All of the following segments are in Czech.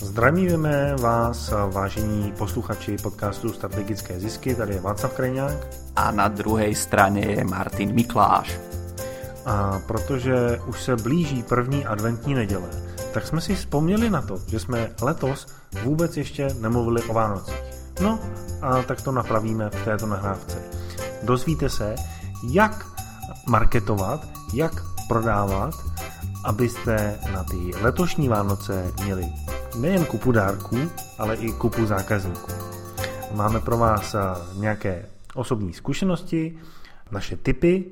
Zdravíme vás, vážení posluchači podcastu Strategické zisky, tady je Václav Krejňák. A na druhé straně je Martin Mikláš. A protože už se blíží první adventní neděle, tak jsme si vzpomněli na to, že jsme letos vůbec ještě nemluvili o Vánocích. No a tak to napravíme v této nahrávce. Dozvíte se, jak marketovat, jak prodávat, abyste na ty letošní Vánoce měli nejen kupu dárků, ale i kupu zákazníků. Máme pro vás nějaké osobní zkušenosti, naše tipy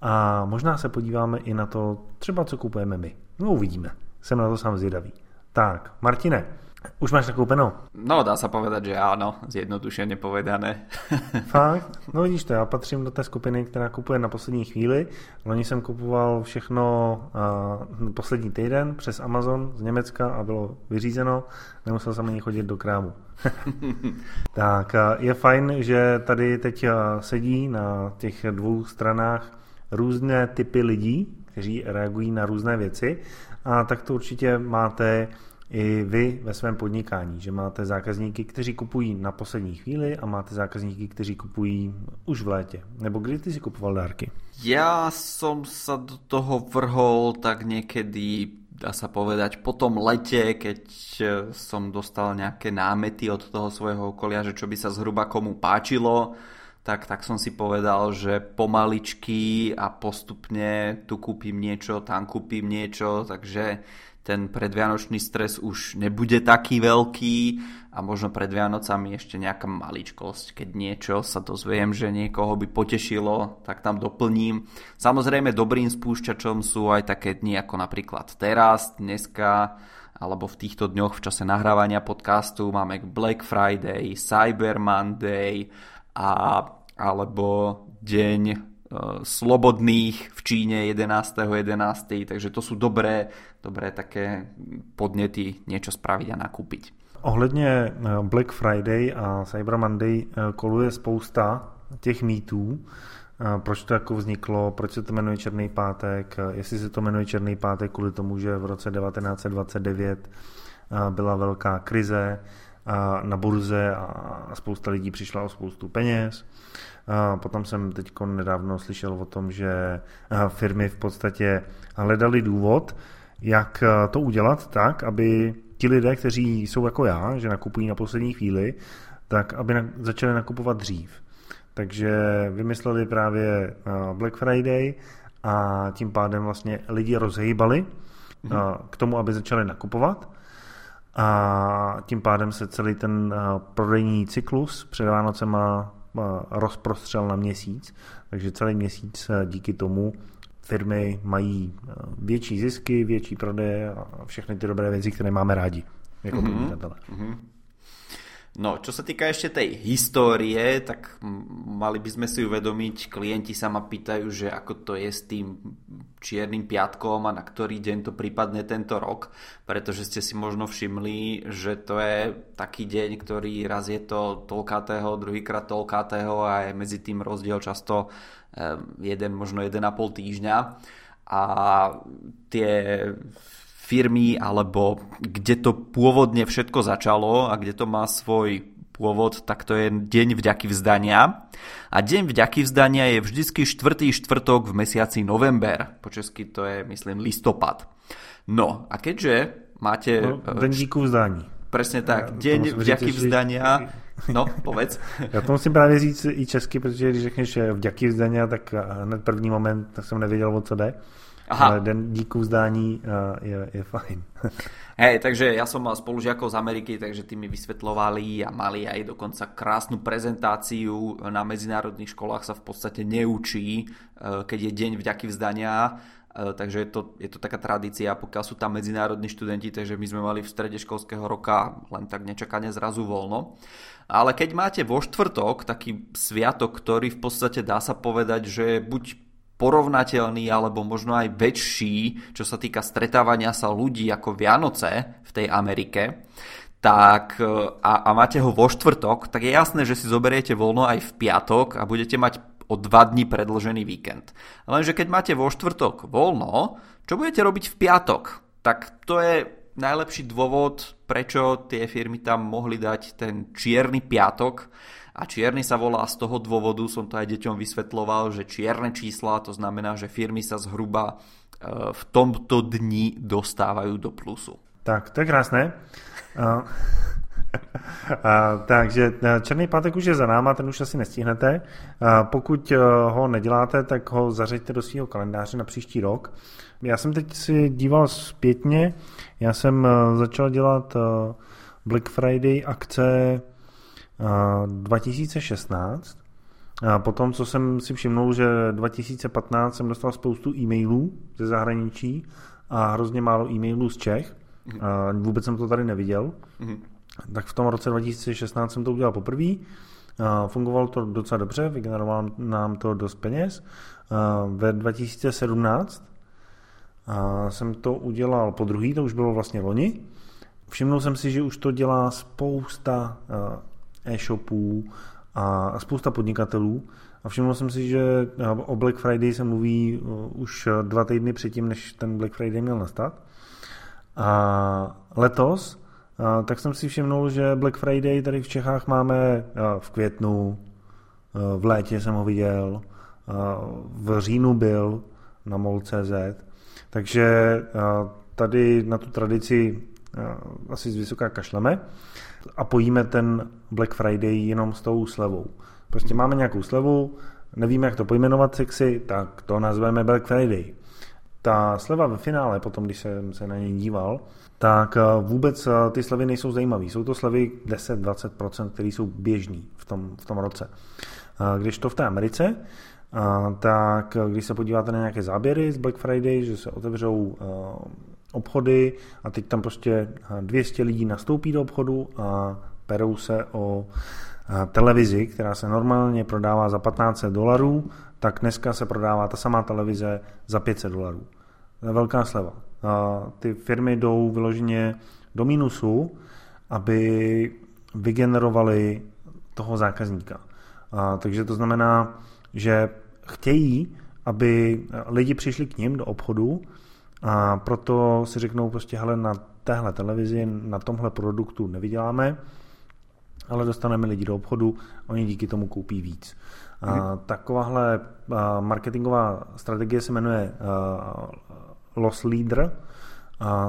a možná se podíváme i na to, třeba co kupujeme my. No uvidíme. Jsem na to sám zvědavý. Tak, Martine, už máš nakoupeno? No, dá se povedat, že ano, zjednodušeně povedané. Fakt? No vidíš to, já patřím do té skupiny, která kupuje na poslední chvíli. Loni jsem kupoval všechno uh, poslední týden přes Amazon z Německa a bylo vyřízeno. Nemusel jsem ani chodit do krámu. tak uh, je fajn, že tady teď uh, sedí na těch dvou stranách různé typy lidí, kteří reagují na různé věci a tak to určitě máte i vy ve svém podnikání, že máte zákazníky, kteří kupují na poslední chvíli a máte zákazníky, kteří kupují už v létě. Nebo kdy ty si kupoval dárky? Já jsem se do toho vrhol tak někdy dá sa povedať, po tom lete, keď som dostal nejaké námety od toho svojho okolia, že čo by sa zhruba komu páčilo, tak, tak som si povedal, že pomaličky a postupne tu kúpim niečo, tam kúpim niečo, takže ten predvianočný stres už nebude taký veľký a možno pred Vianocami ešte nejaká maličkosť, keď niečo sa dozviem, že niekoho by potešilo, tak tam doplním. Samozrejme dobrým spúšťačom sú aj také dni ako napríklad teraz, dneska, alebo v týchto dňoch v čase nahrávania podcastu máme Black Friday, Cyber Monday a alebo deň Eh, slobodných v Číne 11.11. 11. Takže to sú dobré, dobré také podnety niečo spraviť a nakúpiť. Ohledně eh, Black Friday a Cyber Monday eh, koluje spousta těch mýtů, proč to jako vzniklo, proč se to jmenuje Černý pátek, jestli se to jmenuje Černý pátek kvůli tomu, že v roce 1929 byla velká krize na burze a spousta lidí přišla o spoustu peněz. Potom jsem teď nedávno slyšel o tom, že firmy v podstatě hledali důvod, jak to udělat tak, aby ti lidé, kteří jsou jako já, že nakupují na poslední chvíli, tak aby začali nakupovat dřív. Takže vymysleli právě Black Friday a tím pádem vlastně lidi rozhýbali mm-hmm. k tomu, aby začali nakupovat a tím pádem se celý ten prodejní cyklus před Vánocema rozprostřel na měsíc, takže celý měsíc eh, díky tomu firmy mají eh, větší zisky, větší prodeje a všechny ty dobré věci, které máme rádi jako mm-hmm. podnikatele. Mm-hmm. No, čo sa týka ešte tej histórie, tak mali by sme si uvedomiť, klienti sa ma pýtajú, že ako to je s tým čiernym piatkom a na ktorý deň to prípadne tento rok, pretože ste si možno všimli, že to je taký deň, ktorý raz je to toľkátého, druhýkrát toľkátého a je medzi tým rozdiel často jeden, možno jeden a pol týždňa a tie firmy alebo kde to pôvodne všetko začalo a kde to má svoj pôvod, tak to je Deň vďaky vzdania. A Deň vďaky vzdania je vždycky štvrtý štvrtok v mesiaci november. Po česky to je, myslím, listopad. No a keďže máte... No, den díku vzdání. Přesně tak. Deň vďaky vzdania. No, povedz. Já to musím právě říct i česky, protože když řekneš vďaky vzdania, tak hned první moment tak jsem nevěděl, o co jde. Aha. Ale den díku vzdání uh, je, je fajn. Hej, takže ja som mal spolužiakov z Ameriky, takže tí mi vysvetlovali a mali aj dokonca krásnu prezentáciu. Na medzinárodných školách sa v podstate neučí, uh, keď je deň vďaky vzdania, takže je to, je to taká tradícia, pokiaľ sú tam medzinárodní študenti, takže my sme mali v strede školského roka len tak nečakane zrazu voľno. Ale keď máte vo štvrtok taký sviatok, ktorý v podstate dá sa povedať, že buď porovnateľný alebo možno aj väčší, čo sa týka stretávania sa ľudí ako Vianoce v tej Amerike, tak a, a máte ho vo štvrtok, tak je jasné, že si zoberiete voľno aj v piatok a budete mať o dva dní predložený víkend. Lenže keď máte vo štvrtok voľno, čo budete robiť v piatok? Tak to je najlepší dôvod, prečo tie firmy tam mohli dať ten čierny piatok, a čierny sa volá z toho dôvodu, som to aj deťom vysvetloval, že čierne čísla, to znamená, že firmy sa zhruba e, v tomto dni dostávajú do plusu. Tak, to je krásné. A, takže e, Černý pátek už je za náma, ten už asi nestihnete. A, pokud e, ho neděláte, tak ho zařeďte do svého kalendáře na příští rok. Já jsem teď si díval zpětně, já jsem začal dělat Black Friday akce 2016. A potom, co jsem si všimnul, že 2015 jsem dostal spoustu e-mailů ze zahraničí a hrozně málo e-mailů z Čech. Mhm. A vůbec jsem to tady neviděl. Mm-hmm. Tak v tom roce 2016 jsem to udělal poprvé. Fungovalo to docela dobře, vygenerovalo nám to dost peněz. Ve 2017 jsem to udělal po druhý, to už bylo vlastně loni. Všimnul jsem si, že už to dělá spousta e-shopů a spousta podnikatelů. A všiml jsem si, že o Black Friday se mluví už dva týdny předtím, než ten Black Friday měl nastat. A letos, tak jsem si všimnul, že Black Friday tady v Čechách máme v květnu, v létě jsem ho viděl, v říjnu byl na mol.cz, takže tady na tu tradici asi z vysoká kašleme a pojíme ten Black Friday jenom s tou slevou. Prostě máme nějakou slevu, nevíme, jak to pojmenovat sexy, tak to nazveme Black Friday. Ta sleva ve finále, potom když jsem se na něj díval, tak eh, vůbec eh, ty slevy nejsou zajímavé. Jsou to slevy 10-20%, které jsou běžný v tom, v tom roce. Eh, když to v té Americe, tak když se podíváte na nějaké záběry z Black Friday, že se otevřou obchody a teď tam prostě 200 lidí nastoupí do obchodu a perou se o televizi, která se normálně prodává za 15 dolarů, tak dneska se prodává ta samá televize za 500 dolarů. Velká sleva. A ty firmy jdou vyloženě do mínusu, aby vygenerovali toho zákazníka. A, takže to znamená, že chtějí, aby lidi přišli k ním do obchodu a proto si řeknou prostě, hele, na téhle televizi, na tomhle produktu nevyděláme, ale dostaneme lidi do obchodu, oni díky tomu koupí víc. A mhm. takováhle marketingová strategie se jmenuje loss leader,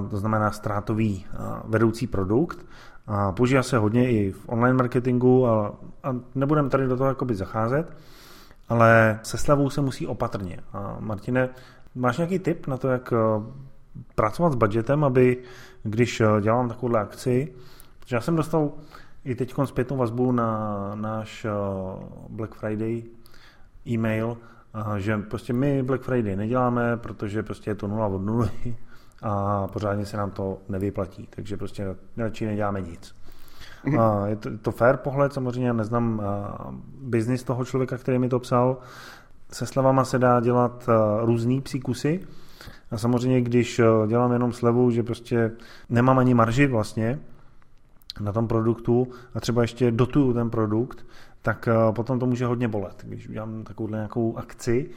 to znamená ztrátový vedoucí produkt. Používá se hodně i v online marketingu a, nebudeme tady do toho jakoby zacházet, ale se slavou se musí opatrně. A Martine, Máš nějaký tip na to, jak eh, pracovat s budgetem, aby když eh, dělám takovouhle akci, protože já jsem dostal i teď zpětnou vazbu na náš eh, Black Friday e-mail, že prostě my Black Friday neděláme, protože prostě je to nula od nuly a pořádně se nám to nevyplatí, takže prostě radši neděláme nic. A je to, to fair pohled, samozřejmě já neznám biznis toho člověka, který mi to psal, se slevama se dá dělat různý psí kusy. A samozřejmě, když dělám jenom slevu, že prostě nemám ani marži vlastně na tom produktu a třeba ještě dotuju ten produkt, tak eh, potom to může hodně bolet. Když udělám takovouhle nějakou akci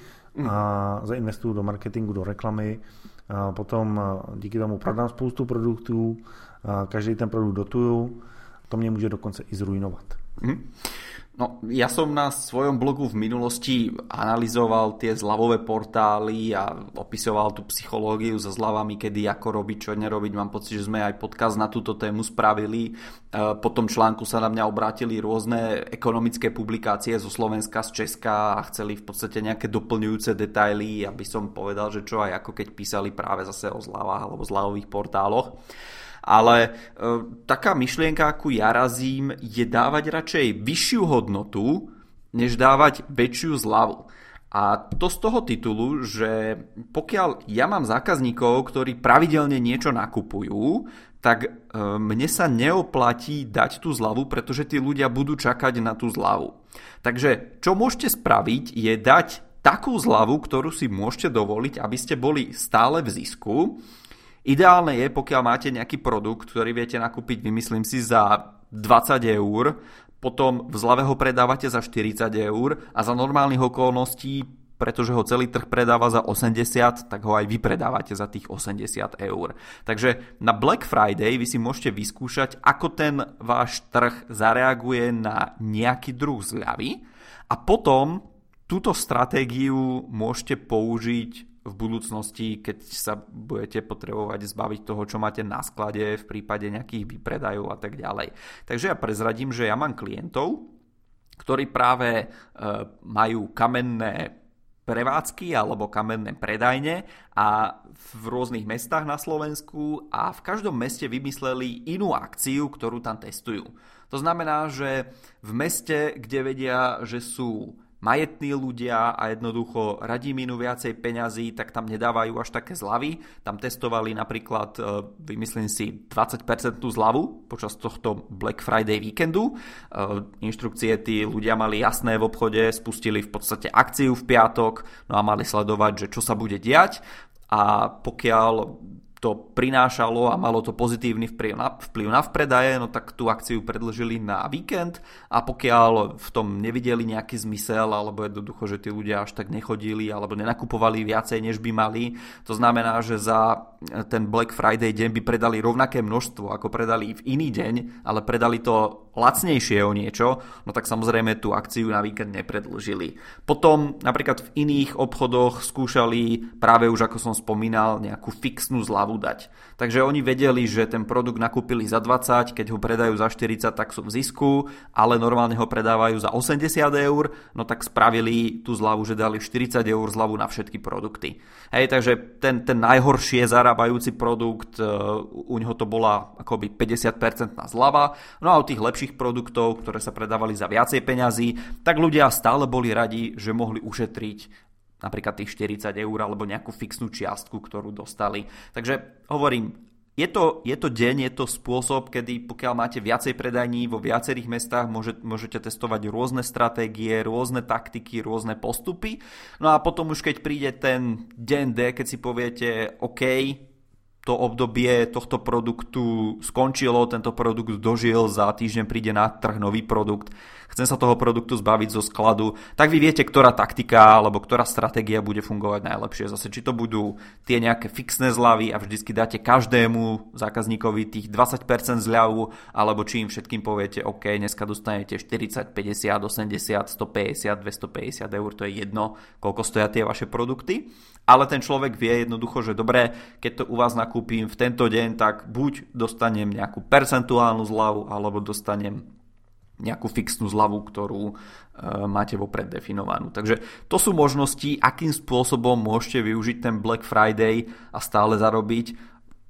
a mm. zainvestuju do marketingu, do reklamy, a potom díky tomu prodám spoustu produktů, a každý ten produkt dotuju, to mě může dokonce i zrujnovat. Mm. No, ja som na svojom blogu v minulosti analyzoval tie zľavové portály a opisoval tú psychológiu so zľavami, kedy ako robiť, čo nerobiť. Mám pocit, že sme aj podcast na túto tému spravili. E, po tom článku sa na mňa obrátili rôzne ekonomické publikácie zo Slovenska, z Česka a chceli v podstate nejaké doplňujúce detaily, aby som povedal, že čo aj ako keď písali práve zase o zľavách alebo zľavových portáloch ale e, taká myšlienka, akú ja razím, je dávať radšej vyššiu hodnotu, než dávať väčšiu zľavu. A to z toho titulu, že pokiaľ ja mám zákazníkov, ktorí pravidelne niečo nakupujú, tak e, mne sa neoplatí dať tú zľavu, pretože tí ľudia budú čakať na tú zľavu. Takže čo môžete spraviť je dať takú zľavu, ktorú si môžete dovoliť, aby ste boli stále v zisku Ideálne je, pokiaľ máte nejaký produkt, ktorý viete nakúpiť, vymyslím si, za 20 eur, potom v zlave ho predávate za 40 eur a za normálnych okolností pretože ho celý trh predáva za 80, tak ho aj vy predávate za tých 80 eur. Takže na Black Friday vy si môžete vyskúšať, ako ten váš trh zareaguje na nejaký druh zľavy a potom túto stratégiu môžete použiť v budúcnosti, keď sa budete potrebovať zbaviť toho, čo máte na sklade v prípade nejakých výpredajov a tak ďalej. Takže ja prezradím, že ja mám klientov, ktorí práve e, majú kamenné prevádzky alebo kamenné predajne a v rôznych mestách na Slovensku a v každom meste vymysleli inú akciu, ktorú tam testujú. To znamená, že v meste, kde vedia, že sú majetní ľudia a jednoducho radí minú viacej peňazí, tak tam nedávajú až také zľavy. Tam testovali napríklad, e, vymyslím si, 20% zľavu počas tohto Black Friday víkendu. E, inštrukcie tí ľudia mali jasné v obchode, spustili v podstate akciu v piatok, no a mali sledovať, že čo sa bude diať a pokiaľ to prinášalo a malo to pozitívny vplyv na, vplyv na vpredaje, no tak tú akciu predlžili na víkend a pokiaľ v tom nevideli nejaký zmysel alebo jednoducho, že tí ľudia až tak nechodili alebo nenakupovali viacej, než by mali, to znamená, že za ten Black Friday deň by predali rovnaké množstvo, ako predali v iný deň, ale predali to lacnejšie o niečo, no tak samozrejme tú akciu na víkend nepredlžili. Potom napríklad v iných obchodoch skúšali práve už ako som spomínal nejakú fixnú zľavu dať. Takže oni vedeli, že ten produkt nakúpili za 20, keď ho predajú za 40, tak sú v zisku, ale normálne ho predávajú za 80 eur, no tak spravili tú zľavu, že dali 40 eur zľavu na všetky produkty. Hej, takže ten, ten najhoršie zarábajúci produkt, e, u neho to bola akoby 50% zľava, no a u tých lepších produktov, ktoré sa predávali za viacej peňazí, tak ľudia stále boli radi, že mohli ušetriť napríklad tých 40 eur alebo nejakú fixnú čiastku, ktorú dostali. Takže hovorím, je to, je to deň, je to spôsob, kedy pokiaľ máte viacej predajní vo viacerých mestách, môže, môžete testovať rôzne stratégie, rôzne taktiky, rôzne postupy. No a potom už keď príde ten deň D, keď si poviete, OK, to obdobie tohto produktu skončilo, tento produkt dožil, za týždeň príde na trh nový produkt, chcem sa toho produktu zbaviť zo skladu, tak vy viete, ktorá taktika alebo ktorá stratégia bude fungovať najlepšie. Zase, či to budú tie nejaké fixné zľavy a vždycky dáte každému zákazníkovi tých 20% zľavu, alebo či im všetkým poviete, OK, dneska dostanete 40, 50, 80, 150, 250 eur, to je jedno, koľko stoja tie vaše produkty ale ten človek vie jednoducho, že dobre, keď to u vás nakúpim v tento deň, tak buď dostanem nejakú percentuálnu zľavu, alebo dostanem nejakú fixnú zľavu, ktorú e, máte vopred definovanú. Takže to sú možnosti, akým spôsobom môžete využiť ten Black Friday a stále zarobiť.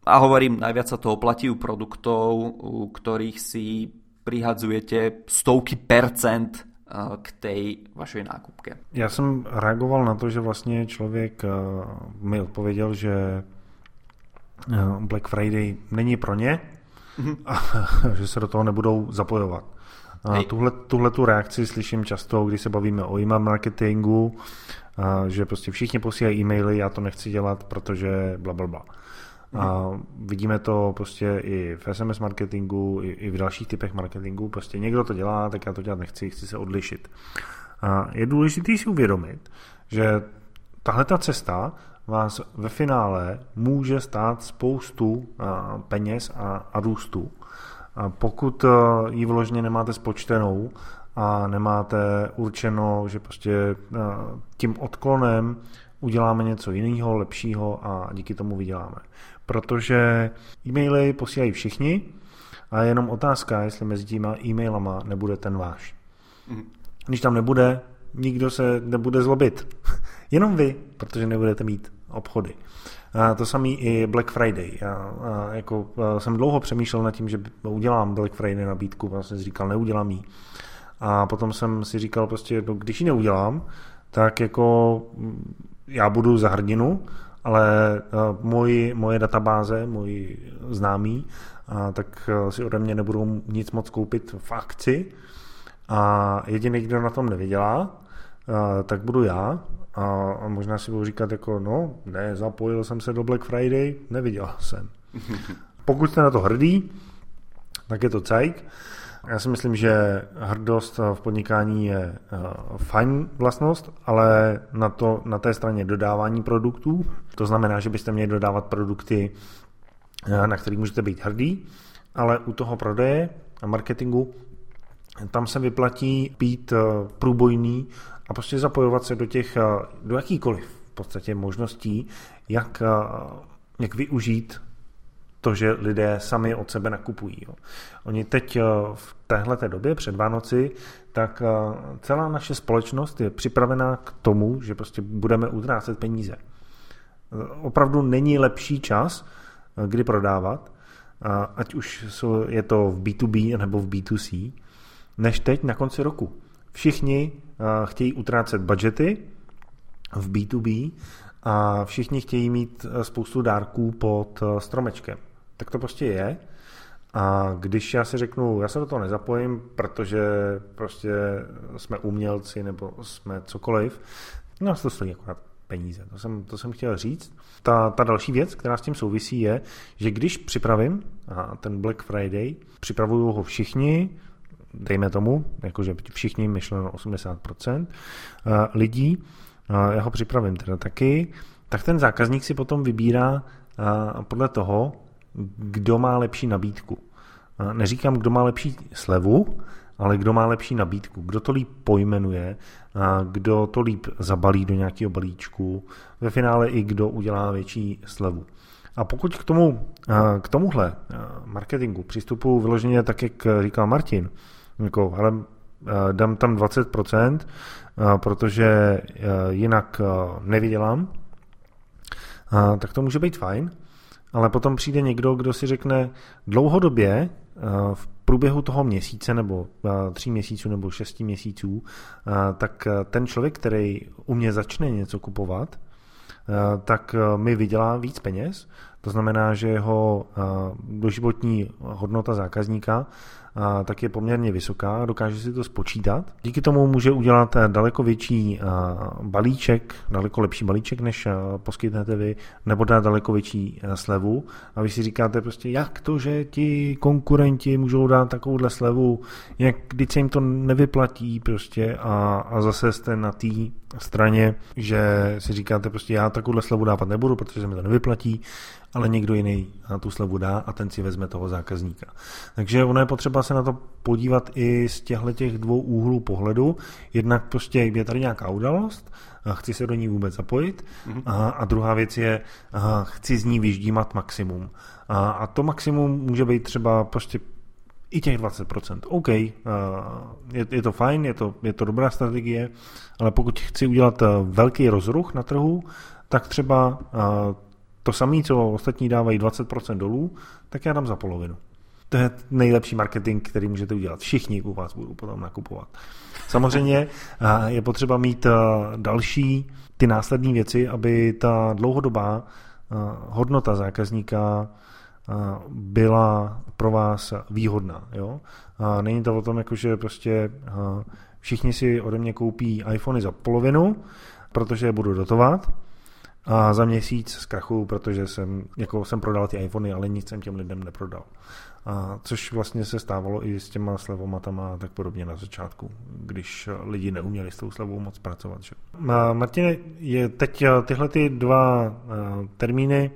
A hovorím, najviac sa to oplatí u produktov, u ktorých si prihadzujete stovky percent k tej vašej nákupke. Já jsem reagoval na to, že vlastně člověk mi odpověděl, že Black Friday není pro ně mm-hmm. a že se do toho nebudou zapojovat. A tuhle, tuhle tu reakci slyším často, když se bavíme o e-mail marketingu, že prostě všichni posílají e-maily, já to nechci dělat, protože bla, bla, bla. A vidíme to prostě i v SMS marketingu, i, i v dalších typech marketingu. Prostě někdo to dělá, tak já to dělat nechci, chci se odlišit. A je důležité si uvědomit, že tahle ta cesta vás ve finále může stát spoustu peněz a, a růstu. A pokud ji vložně nemáte spočtenou a nemáte určeno, že prostě tím odklonem uděláme něco jiného, lepšího a díky tomu vyděláme protože e-maily posílají všichni a je jenom otázka, jestli mezi těma e-mailama nebude ten váš. Mhm. Když tam nebude, nikdo se nebude zlobit. Jenom vy, protože nebudete mít obchody. A to samý i Black Friday. Já a jako, a jsem dlouho přemýšlel nad tím, že udělám Black Friday nabídku, vlastně jsem si říkal, neudělám ji. A potom jsem si říkal prostě, no, když ji neudělám, tak jako já budu za hrdinu ale uh, můj, moje databáze, můj známý, uh, tak uh, si ode mě nebudou nic moc koupit v akci a jediný, kdo na tom nevydělá, tak budu já a, a možná si budu říkat jako no, ne, zapojil jsem se do Black Friday, neviděl jsem. Pokud jste na to hrdý, tak je to cajk. Já si myslím, že hrdost v podnikání je eh, fajn vlastnost, ale na, to, na té straně dodávání produktů, to znamená, že byste měli dodávat produkty, eh, na kterých můžete být hrdý, ale u toho prodeje a marketingu tam se vyplatí být eh, průbojný a prostě zapojovat se do těch, do jakýkoliv v podstatě možností, jak, jak využít to, že lidé sami od sebe nakupují. Jo. Oni teď eh, v téhle době před Vánoci, tak eh, celá naše společnost je připravená k tomu, že prostě budeme utrácet peníze. Eh, opravdu není lepší čas, kdy prodávat, ať už je to v B2B nebo v B2C, než teď na konci roku. Všichni chtějí utrácet budgety v B2B a všichni chtějí mít spoustu dárků pod stromečkem tak to prostě je. A když já si řeknu, já se do toho nezapojím, protože prostě jsme umělci nebo jsme cokoliv, no to stojí akorát peníze. To jsem, to jsem chtěl říct. Ta, ta další věc, která s tím souvisí, je, že když připravím a ten Black Friday, připravují ho všichni, dejme tomu, jakože všichni, myšleno 80% eh, lidí, já ho připravím teda taky, tak ten zákazník si potom vybírá eh, podle toho, kdo má lepší nabídku. Neříkám, kdo má lepší slevu, ale kdo má lepší nabídku, kdo to líp pojmenuje, kdo to líp zabalí do nějakého balíčku, ve finále i kdo udělá větší slevu. A pokud k, tomu, k tomuhle marketingu přistupuji vyloženě tak, jak říkal Martin, jako, ale dám tam 20%, protože jinak nevydělám, tak to může být fajn, ale potom přijde někdo, kdo si řekne dlouhodobě eh, v průběhu toho měsíce nebo eh, tří měsíců nebo šesti měsíců, eh, tak ten člověk, který u mě začne něco kupovat, tak mi vydělá víc peněz. To znamená, že jeho doživotní hodnota zákazníka tak je poměrně vysoká, dokáže si to spočítat. Díky tomu může udělat eh, daleko větší eh, balíček, daleko lepší balíček, než eh, poskytnete vy, nebo dát daleko větší slevu. A vy si říkáte prostě, jak to, že ti konkurenti můžou dát takovouhle slevu, jak když se jim to nevyplatí prostě a, a zase jste na té straně, že si říkáte prostě, já takovouhle slevu dávat nebudu, protože se mi to nevyplatí, ale někdo jiný na tu slevu dá a ten si vezme toho zákazníka. Takže ono je potřeba se na to podívat i z těchto těch dvou úhlů pohledu. Jednak prostě je tady nějaká událost, chci se do ní vůbec zapojit mm-hmm. a, a druhá věc je, a chci z ní vyždímat maximum. A, a to maximum může být třeba prostě i těch 20%. OK, je, je to fajn, je to, je to dobrá strategie, ale pokud chci udělat velký rozruch na trhu, tak třeba to samé, co ostatní dávají 20% dolů, tak já dám za polovinu. To je nejlepší marketing, který můžete udělat. Všichni u vás budou potom nakupovat. Samozřejmě je potřeba mít další ty následné věci, aby ta dlouhodobá hodnota zákazníka byla pro vás výhodná. Jo? Není to o tom, jako, že prostě všichni si ode mě koupí iPhony za polovinu, protože je budu dotovat, a za měsíc zkrachuju, protože jsem, jako jsem prodal ty iPhony, ale nic jsem těm lidem neprodal. A což vlastně se stávalo i s těma slevomatama a tak podobně na začátku, když lidi neuměli s tou slevou moc pracovat. Že? A Martine, je teď eh, tyhle ty dva uh, termíny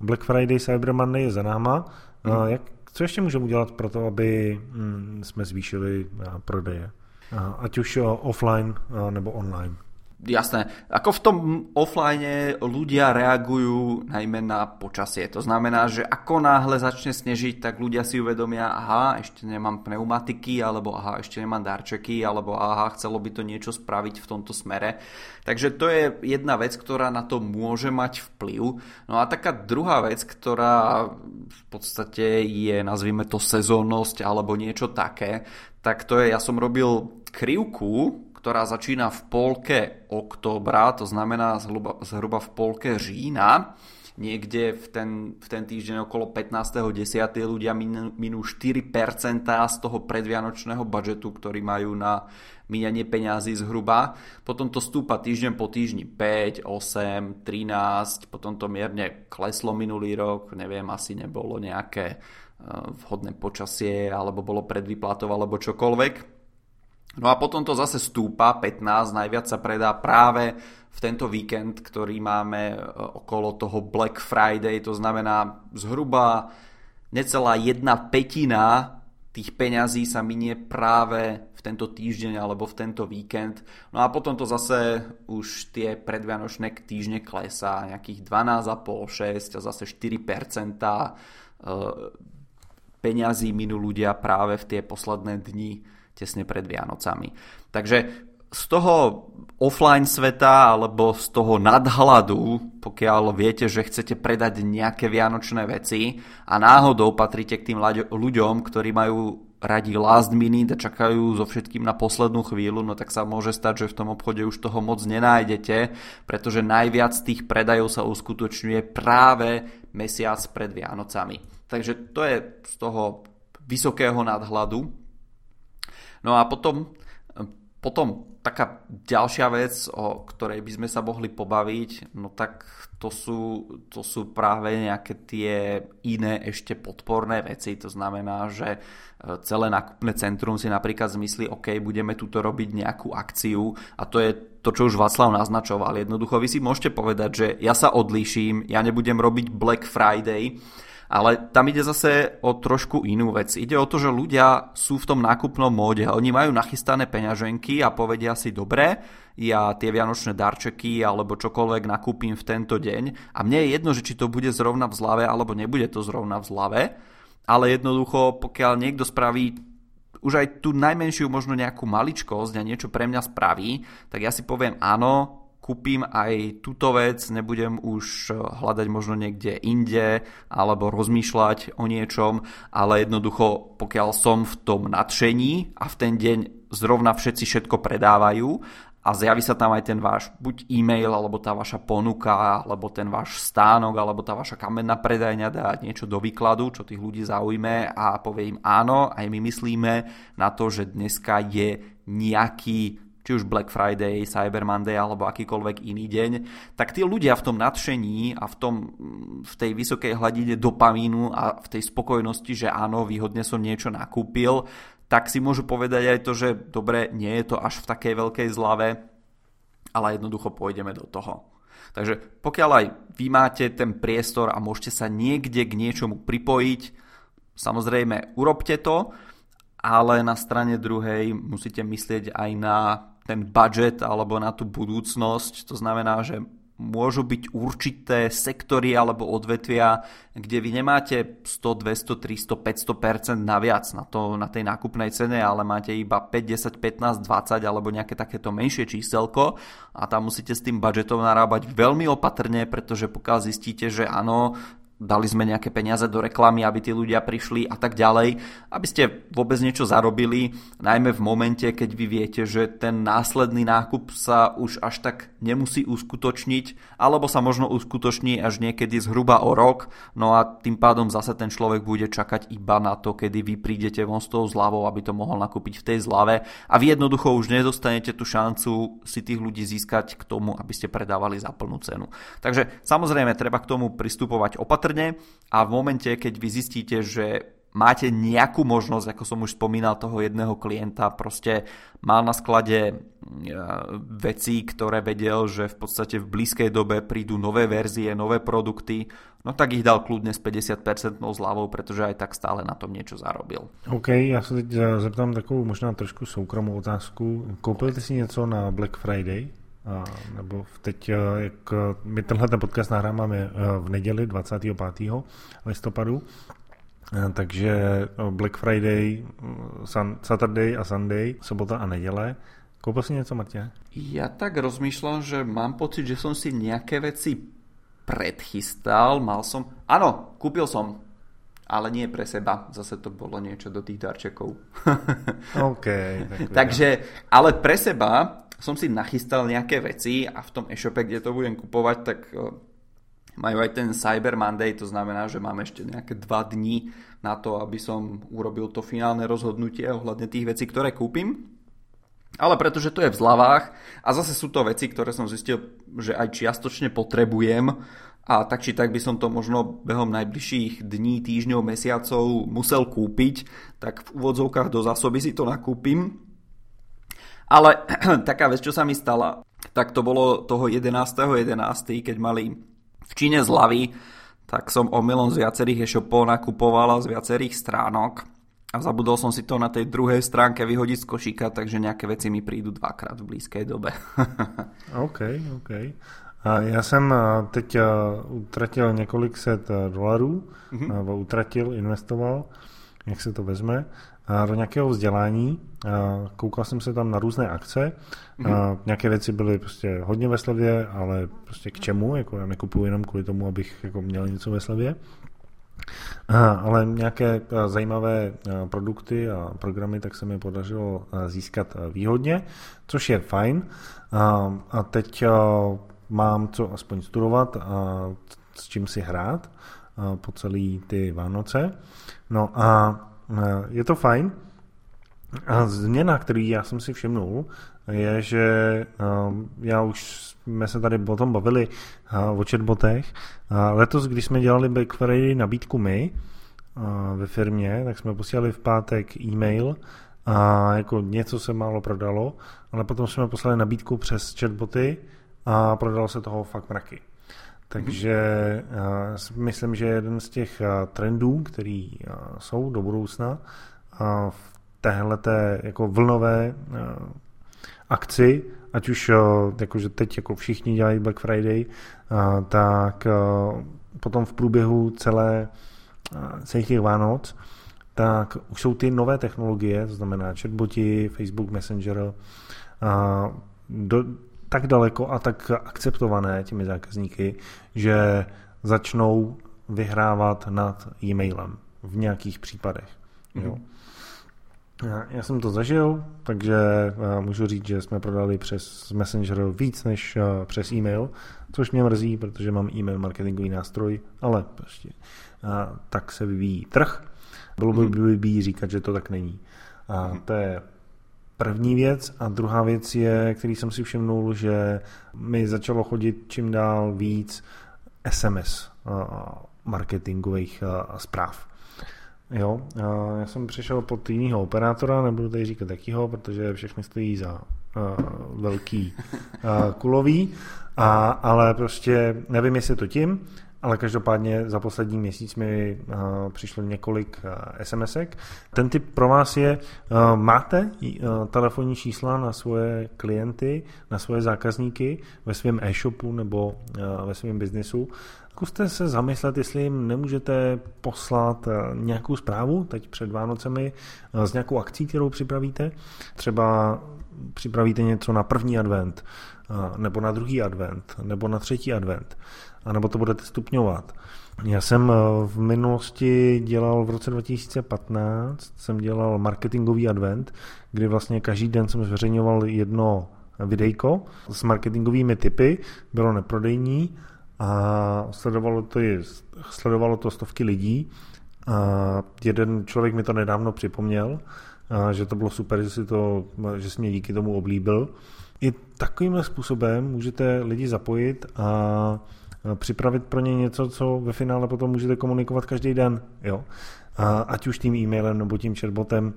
Black Friday, Cyber Monday je za náma. Hmm. Uh, jak, co ještě můžeme udělat pro to, aby um, jsme zvýšili uh, prodeje? Uh, ať už uh, offline nebo online. Jasné. Ako v tom offline ľudia reagujú najmä na počasie. To znamená, že ako náhle začne snežiť, tak ľudia si uvedomia, aha, ešte nemám pneumatiky, alebo aha, ešte nemám darčeky, alebo aha, chcelo by to niečo spraviť v tomto smere. Takže to je jedna vec, ktorá na to môže mať vplyv. No a taká druhá vec, ktorá v podstate je, nazvime to sezónnosť alebo niečo také, tak to je, ja som robil krivku ktorá začína v polke októbra, to znamená zhruba, zhruba v polke října. Niekde v ten, v ten týždeň okolo 15.10. ľudia minú, minú 4% z toho predvianočného budžetu, ktorý majú na míňanie peňazí zhruba. Potom to stúpa týždeň po týždni 5, 8, 13, potom to mierne kleslo minulý rok, neviem, asi nebolo nejaké vhodné počasie, alebo bolo predvyplatou, alebo čokoľvek. No a potom to zase stúpa, 15, najviac sa predá práve v tento víkend, ktorý máme okolo toho Black Friday, to znamená zhruba necelá jedna petina tých peňazí sa minie práve v tento týždeň alebo v tento víkend. No a potom to zase už tie predvianočné týždne klesá, nejakých 12,5, 6 a zase 4% e, peňazí minú ľudia práve v tie posledné dni tesne pred Vianocami. Takže z toho offline sveta alebo z toho nadhľadu, pokiaľ viete, že chcete predať nejaké vianočné veci a náhodou patríte k tým ľuďom, ktorí majú radi last minute a čakajú so všetkým na poslednú chvíľu, no tak sa môže stať, že v tom obchode už toho moc nenájdete, pretože najviac tých predajov sa uskutočňuje práve mesiac pred Vianocami. Takže to je z toho vysokého nadhľadu. No a potom, potom taká ďalšia vec, o ktorej by sme sa mohli pobaviť, no tak to sú, to sú práve nejaké tie iné ešte podporné veci. To znamená, že e, celé nákupné centrum si napríklad zmyslí, OK, budeme tuto robiť nejakú akciu a to je to, čo už Václav naznačoval. Jednoducho vy si môžete povedať, že ja sa odlíším, ja nebudem robiť Black Friday, ale tam ide zase o trošku inú vec. Ide o to, že ľudia sú v tom nákupnom móde. Oni majú nachystané peňaženky a povedia si, dobre, ja tie vianočné darčeky alebo čokoľvek nakúpim v tento deň a mne je jedno, že či to bude zrovna v zlave alebo nebude to zrovna v zlave, ale jednoducho, pokiaľ niekto spraví už aj tú najmenšiu možno nejakú maličkosť a niečo pre mňa spraví, tak ja si poviem áno, kúpim aj túto vec, nebudem už eh, hľadať možno niekde inde alebo rozmýšľať o niečom, ale jednoducho pokiaľ som v tom nadšení a v ten deň zrovna všetci všetko predávajú a zjaví sa tam aj ten váš buď e-mail, alebo tá vaša ponuka, alebo ten váš stánok, alebo tá vaša kamenná predajňa dá niečo do výkladu, čo tých ľudí zaujme a povie im áno, aj my myslíme na to, že dneska je nejaký či už Black Friday, Cyber Monday alebo akýkoľvek iný deň, tak tí ľudia v tom nadšení a v, tom, v tej vysokej hladine dopamínu a v tej spokojnosti, že áno, výhodne som niečo nakúpil, tak si môžu povedať aj to, že dobre, nie je to až v takej veľkej zlave, ale jednoducho pôjdeme do toho. Takže pokiaľ aj vy máte ten priestor a môžete sa niekde k niečomu pripojiť, samozrejme urobte to, ale na strane druhej musíte myslieť aj na ten budget alebo na tú budúcnosť. To znamená, že môžu byť určité sektory alebo odvetvia, kde vy nemáte 100, 200, 300, 500% naviac na, to, na tej nákupnej cene, ale máte iba 5, 10, 15, 20 alebo nejaké takéto menšie číselko a tam musíte s tým budžetom narábať veľmi opatrne, pretože pokiaľ zistíte, že áno, dali sme nejaké peniaze do reklamy, aby tí ľudia prišli a tak ďalej, aby ste vôbec niečo zarobili, najmä v momente, keď vy viete, že ten následný nákup sa už až tak nemusí uskutočniť, alebo sa možno uskutoční až niekedy zhruba o rok, no a tým pádom zase ten človek bude čakať iba na to, kedy vy prídete von s tou zľavou, aby to mohol nakúpiť v tej zlave a vy jednoducho už nedostanete tú šancu si tých ľudí získať k tomu, aby ste predávali za plnú cenu. Takže samozrejme treba k tomu pristupovať opatrne, opatrne a v momente, keď vy zistíte, že máte nejakú možnosť, ako som už spomínal, toho jedného klienta, proste mal na sklade veci, ktoré vedel, že v podstate v blízkej dobe prídu nové verzie, nové produkty, no tak ich dal kľudne s 50% zľavou, pretože aj tak stále na tom niečo zarobil. OK, já se teď zeptám takovou možná trošku soukromou otázku. Koupil ty si něco na Black Friday? A, nebo teď, eh, jak eh, my tenhle ten podcast nahráváme eh, v neděli 25. listopadu, takže Black Friday, Saturday a Sunday, sobota a neděle. Koupil si něco, Martin? Ja tak rozmýšľam, že mám pocit, že som si nejaké veci predchystal, mal som... Áno, kúpil som, ale nie pre seba. Zase to bolo niečo do tých darčekov. OK. Tak Takže, ale pre seba som si nachystal nejaké veci a v tom e-shope, kde to budem kupovať, tak e, majú aj ten Cyber Monday, to znamená, že mám ešte nejaké dva dní na to, aby som urobil to finálne rozhodnutie ohľadne tých vecí, ktoré kúpim. Ale pretože to je v zľavách a zase sú to veci, ktoré som zistil, že aj čiastočne potrebujem a tak či tak by som to možno behom najbližších dní, týždňov, mesiacov musel kúpiť, tak v úvodzovkách do zásoby si to nakúpim. Ale taká vec, čo sa mi stala, tak to bolo toho 11.11., 11., keď mali v Číne zľavy, tak som omylom z viacerých e-shopov nakupovala z viacerých stránok a zabudol som si to na tej druhej stránke vyhodiť z košíka, takže nejaké veci mi prídu dvakrát v blízkej dobe. OK, OK. Já jsem teď utratil několik set dolarů, mm-hmm. nebo utratil, investoval, jak se to vezme, do nějakého vzdělání. Koukal jsem se tam na různé akce. Mm-hmm. Nějaké věci byly prostě hodně ve slevě, ale prostě k čemu? Jako já nekupuji jenom kvůli tomu, abych jako měl něco ve slevě. Ale nějaké zajímavé produkty a programy tak se mi podařilo získat výhodně, což je fajn. A teď mám co aspoň studovat a s čím si hrát po celý ty Vánoce. No a je to fajn. A změna, který já jsem si všimnul, je, že já už jsme se tady o tom bavili o chatbotech. Letos, když jsme dělali Friday nabídku my ve firmě, tak jsme posílali v pátek e-mail a jako něco se málo prodalo, ale potom jsme poslali nabídku přes chatboty a prodalo se toho fakt mraky. Takže uh, myslím, že jeden z těch uh, trendů, který uh, jsou do budoucna. V téhleté jako vlnové akci, ať už jakože teď jako všichni dělají Black Friday, tak potom v průběhu celé, celých těch Vánoc, tak už jsou ty nové technologie, to znamená chatboti, Facebook Messenger, do, tak daleko a tak akceptované těmi zákazníky, že začnou vyhrávat nad e-mailem v nějakých případech. Mm-hmm. Jo. Já, já jsem to zažil, takže uh, můžu říct, že jsme prodali přes Messenger víc než uh, přes e-mail, což mě mrzí, protože mám e-mail marketingový nástroj, ale prostě uh, tak se vyvíjí trh. Bylo by mm-hmm. blbý říkat, že to tak není. A to je první věc. A druhá věc je, který jsem si všimnul, že mi začalo chodit čím dál víc SMS marketingových zpráv. Jo, já jsem přišel pod jiného operátora, nebudu tady říkat jakýho, protože všechny stojí za velký kulový, a, ale prostě nevím, jestli to tím, ale každopádně za poslední měsíc mi uh, přišlo několik uh, SMSek. Ten typ pro vás je, uh, máte telefonní čísla na svoje klienty, na svoje zákazníky ve svém e-shopu nebo ve svém biznesu. Zkuste se zamyslet, jestli jim nemůžete poslat nějakou zprávu teď před Vánocemi s nějakou akcí, kterou připravíte. Třeba připravíte něco na první advent, nebo na druhý advent, nebo na třetí advent anebo to budete stupňovat. Já jsem eh, v minulosti dělal v roce 2015, jsem dělal marketingový advent, kdy vlastně každý den jsem zveřejňoval jedno videjko s marketingovými typy, bylo neprodejní a sledovalo to, sledovalo to stovky lidí. A jeden člověk mi to nedávno připomněl, že to bylo super, že si, to, že si mě díky tomu oblíbil. I takovýmhle způsobem můžete lidi zapojit a připravit pro ně něco, co ve finále potom můžete komunikovat každý den, jo. Ať už tím e-mailem nebo tím chatbotem,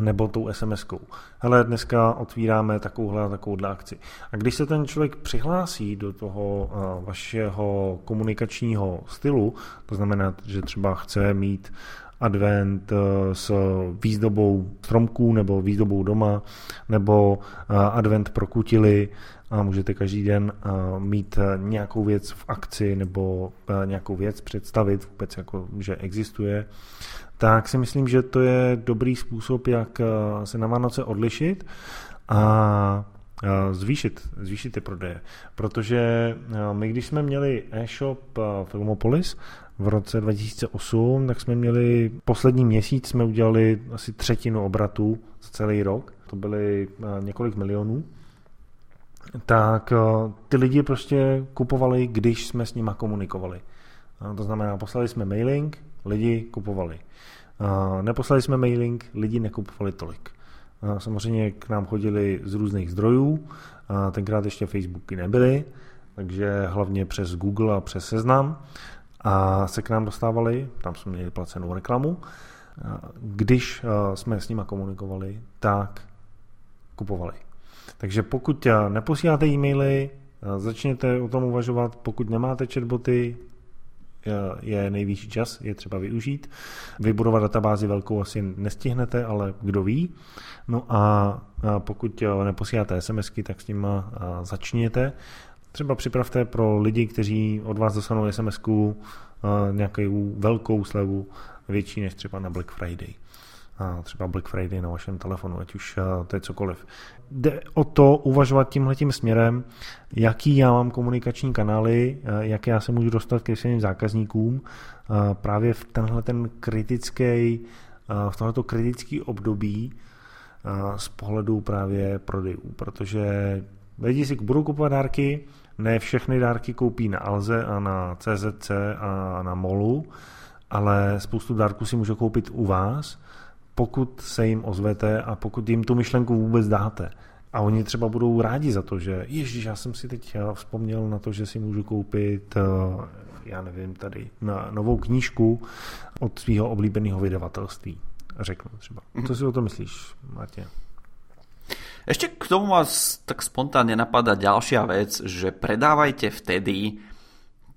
nebo tou SMS-kou. Hele, dneska otvíráme takovouhle a takovouhle akci. A když se ten člověk přihlásí do toho vašeho komunikačního stylu, to znamená, že třeba chce mít advent s výzdobou stromků nebo výzdobou doma, nebo advent pro kutily, a můžete každý den mít nějakou věc v akci nebo nějakou věc představit vůbec jako, že existuje, tak si myslím, že to je dobrý způsob, jak se na Vánoce odlišit a zvýšit, zvýšit ty prodeje. Protože my, když jsme měli e-shop Filmopolis v roce 2008, tak jsme měli poslední měsíc jsme udělali asi třetinu obratů za celý rok. To byly několik milionů tak eh, ty lidi prostě kupovali, když jsme s nima komunikovali. To znamená, poslali jsme mailing, lidi kupovali. Neposlali jsme mailing, lidi nekupovali tolik. Samozřejmě k nám chodili z různých zdrojů, tenkrát ještě Facebooky nebyly, takže hlavně přes Google a přes Seznam a se k nám dostávali, tam jsme měli placenou reklamu. Když jsme s nimi komunikovali, tak kupovali. Takže pokud neposíláte e-maily, začněte o tom uvažovat, pokud nemáte chatboty, je nejvyšší čas, je třeba využít. Vybudovat databázi velkou asi nestihnete, ale kdo ví. No a pokud neposíláte SMSky, tak s nima začněte. Třeba připravte pro lidi, kteří od vás dostanou SMSku nějakou velkou slevu, větší než třeba na Black Friday třeba Black Friday na vašem telefonu, ať už to je cokoliv. Jde o to uvažovat tímhletím směrem, jaký já mám komunikační kanály, jak já se můžu dostat ke svým zákazníkům. Právě v tenhle ten kritický, v tohleto kritický období z pohledu právě prodejů, protože lidi si budou kupovat dárky, ne všechny dárky koupí na Alze a na CZC a na Molu, ale spoustu dárků si můžou koupit u vás pokud se jim ozvete a pokud jim tu myšlenku vůbec dáte. A oni třeba budou rádi za to, že ježiš, já jsem si teď vzpomněl na to, že si můžu koupit, eh, já nevím, tady na novou knížku od svého oblíbeného vydavatelství. Řeknu třeba. Co si o to myslíš, Martin? Ešte k tomu vás tak spontánne napadá ďalšia vec, že predávajte vtedy,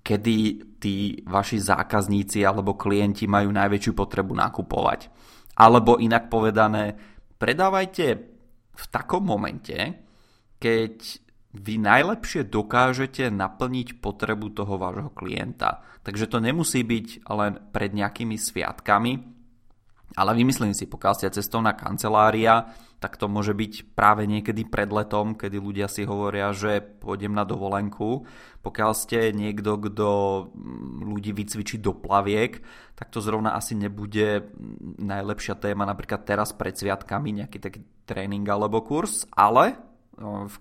kedy tí vaši zákazníci alebo klienti majú najväčšiu potrebu nakupovať. Alebo inak povedané, predávajte v takom momente, keď vy najlepšie dokážete naplniť potrebu toho vášho klienta. Takže to nemusí byť len pred nejakými sviatkami, ale vymyslím si, pokiaľ ste cestovná kancelária, tak to môže byť práve niekedy pred letom, kedy ľudia si hovoria, že pôjdem na dovolenku. Pokiaľ ste niekto, kto mm, ľudí vycvičí do plaviek, tak to zrovna asi nebude mm, najlepšia téma napríklad teraz pred sviatkami, nejaký taký tréning alebo kurz, ale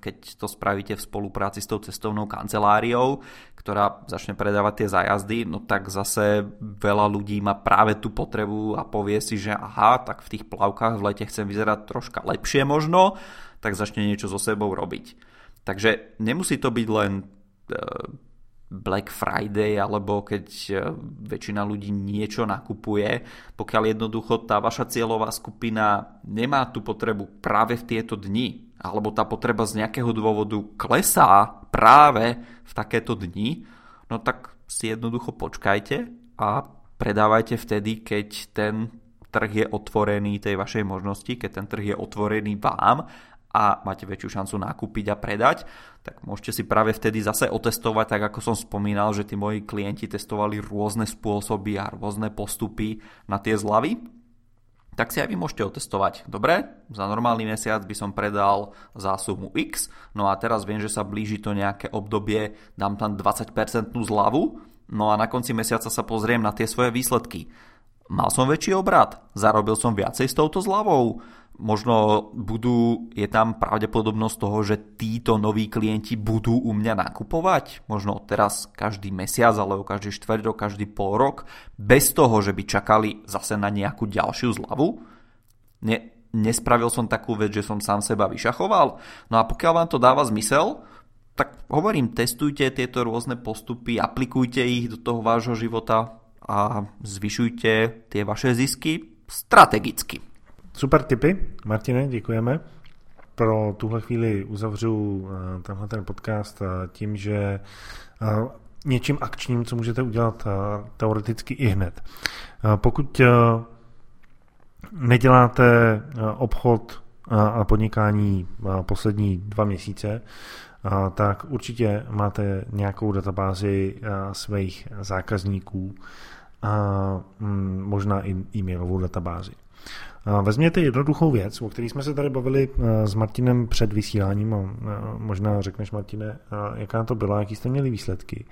keď to spravíte v spolupráci s tou cestovnou kanceláriou, ktorá začne predávať tie zájazdy, no tak zase veľa ľudí má práve tú potrebu a povie si, že aha, tak v tých plavkách v lete chcem vyzerať troška lepšie možno, tak začne niečo so sebou robiť. Takže nemusí to byť len e, Black Friday alebo keď e, väčšina ľudí niečo nakupuje, pokiaľ jednoducho tá vaša cieľová skupina nemá tú potrebu práve v tieto dni, alebo tá potreba z nejakého dôvodu klesá práve v takéto dni, no tak si jednoducho počkajte a predávajte vtedy, keď ten trh je otvorený tej vašej možnosti, keď ten trh je otvorený vám a máte väčšiu šancu nakúpiť a predať, tak môžete si práve vtedy zase otestovať, tak ako som spomínal, že tí moji klienti testovali rôzne spôsoby a rôzne postupy na tie zľavy. Tak si aj vy môžete otestovať. Dobre, za normálny mesiac by som predal za sumu X, no a teraz viem, že sa blíži to nejaké obdobie, dám tam 20% zľavu, no a na konci mesiaca sa pozriem na tie svoje výsledky. Mal som väčší obrad, zarobil som viacej s touto zľavou, možno budú, je tam pravdepodobnosť toho, že títo noví klienti budú u mňa nakupovať, možno teraz každý mesiac, alebo každý štvrť rok, každý pol rok, bez toho, že by čakali zase na nejakú ďalšiu zľavu. Ne, nespravil som takú vec, že som sám seba vyšachoval. No a pokiaľ vám to dáva zmysel, tak hovorím, testujte tieto rôzne postupy, aplikujte ich do toho vášho života a zvyšujte tie vaše zisky strategicky. Super tipy, Martine, děkujeme. Pro tuhle chvíli uzavřu eh, tenhle ten podcast eh, tím, že eh, něčím akčním, co můžete udělat teoreticky i hned. Pokud neděláte obchod a podnikání poslední dva měsíce, tak určitě máte nějakou databázi svých zákazníků a mm, možná i e-mailovou databázi. Vezměte jednoduchou věc, o které jsme se tady bavili eh, s Martinem před vysíláním a eh, možná řekneš, Martine, eh, jaká to byla, jaký jste měli výsledky.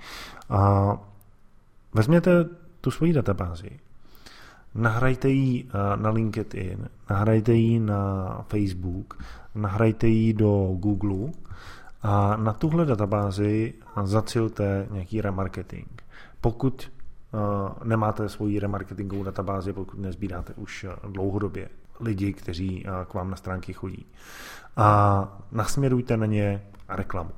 A vezměte tu svoji databázi, nahrajte ji na LinkedIn, nahrajte ji na Facebook, nahrajte ji do Google a na tuhle databázi zacilte nějaký remarketing. Pokud nemáte svoji remarketingovou databázi, pokud nezbíráte už eh, dlouhodobě lidi, kteří eh, k vám na stránky chodí. A nasměrujte na ně reklamu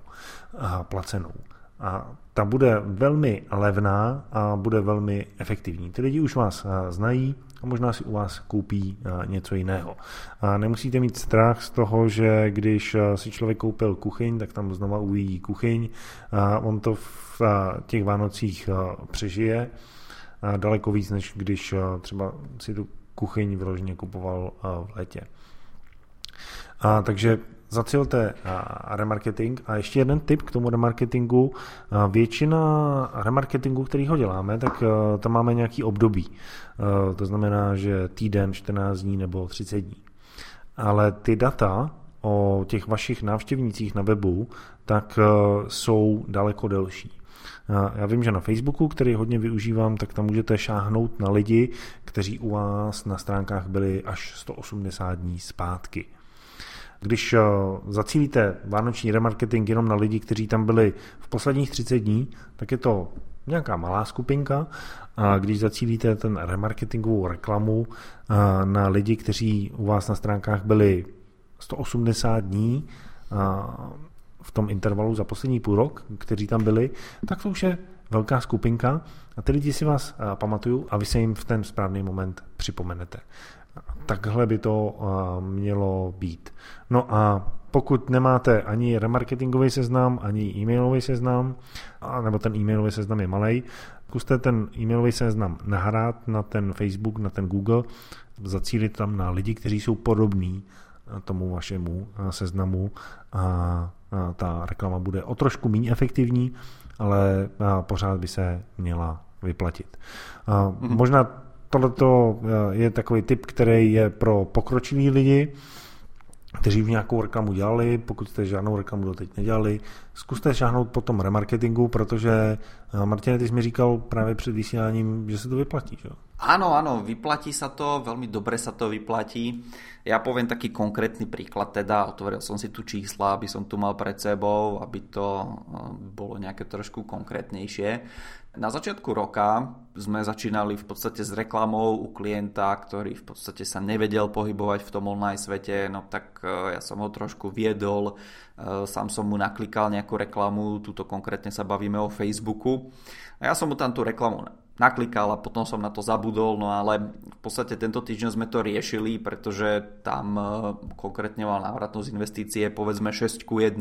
placenou. a ta bude velmi levná a bude velmi efektivní. Ty lidi už vás znají a možná si u vás koupí něco jiného. A nemusíte mít strach z toho, že když si člověk koupil kuchyň, tak tam znova uvidí kuchyň. A on to v těch Vánocích přežije daleko víc, než když třeba si tu kuchyň vyloženě kupoval v létě. A, takže zacílte remarketing. A ještě jeden tip k tomu remarketingu. Většina remarketingu, který ho děláme, tak tam máme nějaký období. To znamená, že týden, 14 dní nebo 30 dní. Ale ty data o těch vašich návštěvnících na webu, tak jsou daleko delší. Já vím, že na Facebooku, který hodně využívám, tak tam můžete šáhnout na lidi, kteří u vás na stránkách byli až 180 dní zpátky. Když eh, zacílíte vánoční remarketing jenom na lidi, kteří tam byli v posledních 30 dní, tak je to nějaká malá skupinka a když zacílíte ten remarketingovou reklamu eh, na lidi, kteří u vás na stránkách byli 180 dní eh, v tom intervalu za poslední půl rok, kteří tam byli, tak to už je velká skupinka a ty lidi si vás pamatují a vy se jim v ten správný moment připomenete. Takhle by to mělo být. No a pokud nemáte ani remarketingový seznam, ani e-mailový seznam, nebo ten e-mailový seznam je malý, zkuste ten e-mailový seznam nahrát na ten Facebook, na ten Google, zacílit tam na lidi, kteří jsou podobní tomu vašemu seznamu a ta reklama bude o trošku méně efektivní, ale pořád by se měla vyplatit. Mm-hmm. Možná tohle je takový typ, který je pro pokročilý lidi, kteří v nějakou reklamu dělali, pokud jste žádnou reklamu doteď nedělali, zkuste šáhnout po tom remarketingu, protože eh, Martin, ty jsi mi říkal právě před vysíláním, že se to vyplatí, že? Áno, áno, vyplatí sa to, veľmi dobre sa to vyplatí. Ja poviem taký konkrétny príklad, teda otvoril som si tu čísla, aby som tu mal pred sebou, aby to eh, bolo nejaké trošku konkrétnejšie. Na začiatku roka sme začínali v podstate s reklamou u klienta, ktorý v podstate sa nevedel pohybovať v tom online svete, no tak e, ja som ho trošku viedol, e, sám som mu naklikal nejakú reklamu, tuto konkrétne sa bavíme o Facebooku. A ja som mu tam tú reklamu naklikal a potom som na to zabudol, no ale v podstate tento týždeň sme to riešili, pretože tam e, konkrétne mal návratnosť investície povedzme 6 ku 1,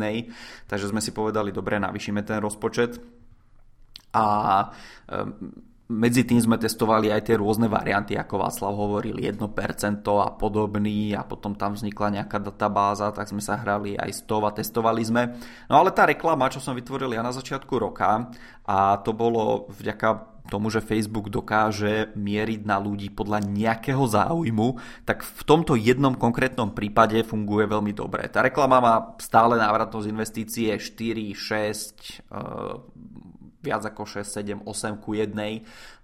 takže sme si povedali, dobre, navýšime ten rozpočet. A medzi tým sme testovali aj tie rôzne varianty, ako Václav hovoril, 1% a podobný. A potom tam vznikla nejaká databáza, tak sme sa hrali aj s toho a testovali sme. No ale tá reklama, čo som vytvoril ja na začiatku roka a to bolo vďaka tomu, že Facebook dokáže mieriť na ľudí podľa nejakého záujmu, tak v tomto jednom konkrétnom prípade funguje veľmi dobre. Tá reklama má stále návratnosť investície 4, 6, viac ako 6, 7, 8 ku 1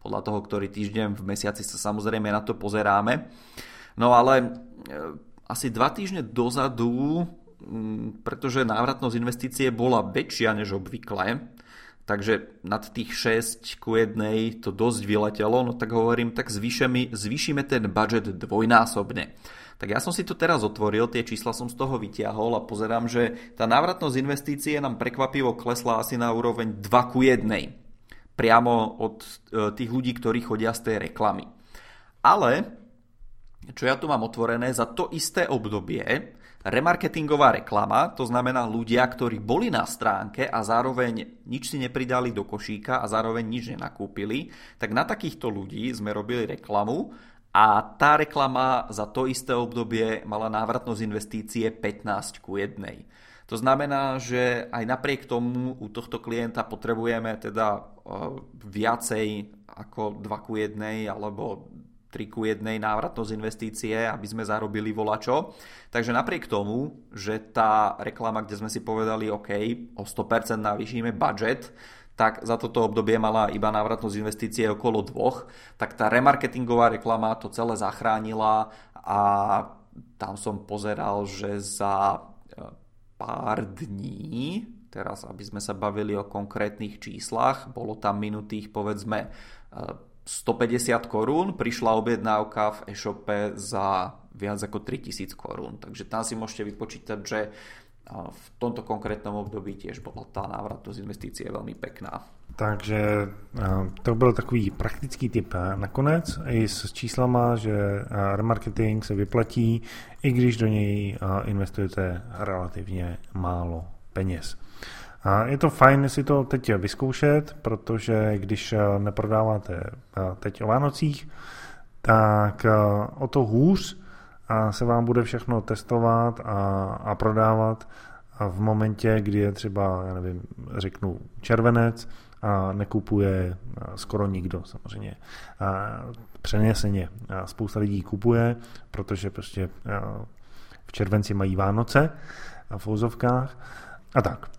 podľa toho, ktorý týždeň v mesiaci sa samozrejme na to pozeráme. No ale e, asi dva týždne dozadu, pretože návratnosť investície bola väčšia než obvykle, takže nad tých 6 ku 1 to dosť vyletelo, no tak hovorím, tak zvýšime, zvýšime ten budget dvojnásobne. Tak ja som si to teraz otvoril, tie čísla som z toho vytiahol a pozerám, že tá návratnosť investície nám prekvapivo klesla asi na úroveň 2 ku 1. Priamo od e, tých ľudí, ktorí chodia z tej reklamy. Ale, čo ja tu mám otvorené, za to isté obdobie remarketingová reklama, to znamená ľudia, ktorí boli na stránke a zároveň nič si nepridali do košíka a zároveň nič nenakúpili, tak na takýchto ľudí sme robili reklamu a tá reklama za to isté obdobie mala návratnosť investície 15 ku 1. To znamená, že aj napriek tomu u tohto klienta potrebujeme teda e, viacej ako 2 ku 1 alebo 3 ku 1 návratnosť investície, aby sme zarobili volačo. Takže napriek tomu, že tá reklama, kde sme si povedali, OK, o 100% navýšime budget, tak za toto obdobie mala iba návratnosť investície okolo dvoch, tak tá remarketingová reklama to celé zachránila a tam som pozeral, že za e, pár dní, teraz aby sme sa bavili o konkrétnych číslach, bolo tam minutých povedzme 150 e, korún, prišla objednávka v e-shope za viac ako 3000 korún. Takže tam si môžete vypočítať, že v tomto konkrétnom období tiež bola tá návratnosť investície veľmi pekná. Takže to byl takový praktický tip nakonec i s číslama, že remarketing se vyplatí, i když do něj investujete relativně málo peněz. A je to fajn si to teď vyzkoušet, protože když neprodáváte teď o Vánocích, tak o to hůř se vám bude všechno testovat a, a prodávat v momentě, kdy je třeba, já nevím, řeknu červenec, a nekupuje skoro nikdo samozřejmě. A přeneseně a spousta lidí kupuje, protože prostě v červenci mají Vánoce v fouzovkách a tak.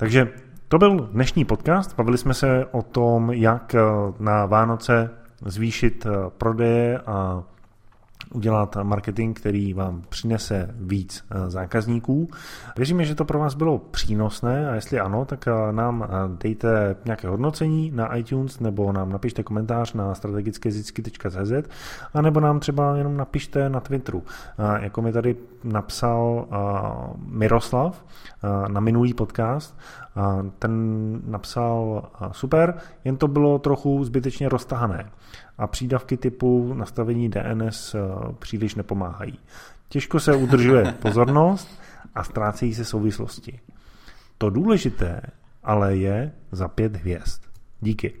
Takže to byl dnešní podcast. Bavili jsme se o tom, jak na Vánoce zvýšit prodeje a udělat marketing, který vám přinese víc eh, zákazníků. Věříme, že to pro vás bylo přínosné a jestli ano, tak eh, nám eh, dejte nějaké hodnocení na iTunes nebo nám napište komentář na strategickézicky.cz a nebo nám třeba jenom napište na Twitteru. Jako mi tady napsal Miroslav na minulý podcast, ten napsal super, jen to bylo trochu zbytečně roztahané a přídavky typu nastavení DNS eh, příliš nepomáhají. Těžko se udržuje pozornost a ztrácejí se souvislosti. To důležité ale je za pět hvězd. Díky.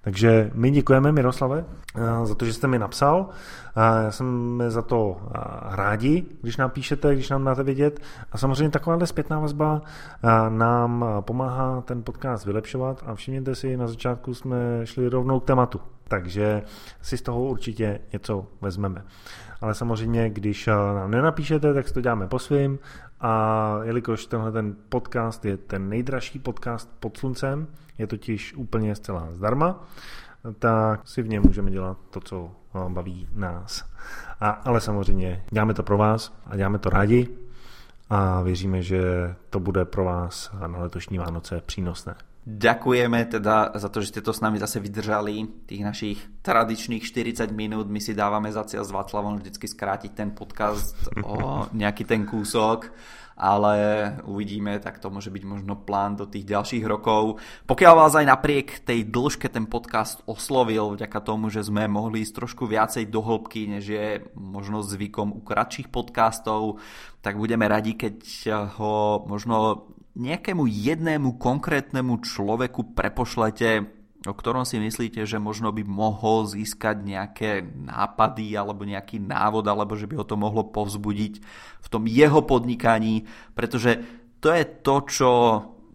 Takže my děkujeme Miroslave eh, za to, že jste mi napsal. Já jsem za to eh, rádi, když nám píšete, když nám dáte vědět. A samozřejmě takováhle zpětná vazba nám pomáhá ten podcast vylepšovat a všimněte si, na začátku jsme šli rovnou k tématu. Takže si z toho určitě něco vezmeme. Ale samozřejmě, když nám nenapíšete, tak si to děláme po svým a jelikož tenhle ten podcast je ten nejdražší podcast pod sluncem, je totiž úplně zcela zdarma, tak si v něm můžeme dělat to, co baví nás. A, ale samozřejmě děláme to pro vás a děláme to rádi a věříme, že to bude pro vás na letošní Vánoce přínosné. Ďakujeme teda za to, že ste to s nami zase vydržali, tých našich tradičných 40 minút. My si dávame za cieľ s Václavom vždycky skrátiť ten podcast o nejaký ten kúsok, ale uvidíme, tak to môže byť možno plán do tých ďalších rokov. Pokiaľ vás aj napriek tej dĺžke ten podcast oslovil, vďaka tomu, že sme mohli ísť trošku viacej do hĺbky, než je možno zvykom u kratších podcastov, tak budeme radi, keď ho možno nejakému jednému konkrétnemu človeku prepošlete, o ktorom si myslíte, že možno by mohol získať nejaké nápady alebo nejaký návod, alebo že by ho to mohlo povzbudiť v tom jeho podnikaní, pretože to je to, čo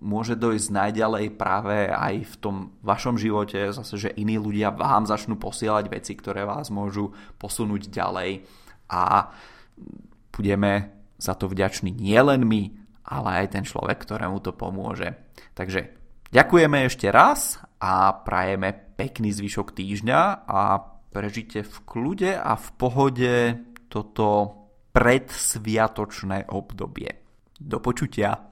môže dojsť najďalej práve aj v tom vašom živote, zase, že iní ľudia vám začnú posielať veci, ktoré vás môžu posunúť ďalej a budeme za to vďační nielen my, ale aj ten človek, ktorému to pomôže. Takže ďakujeme ešte raz a prajeme pekný zvyšok týždňa a prežite v kľude a v pohode toto predsviatočné obdobie. Do počutia.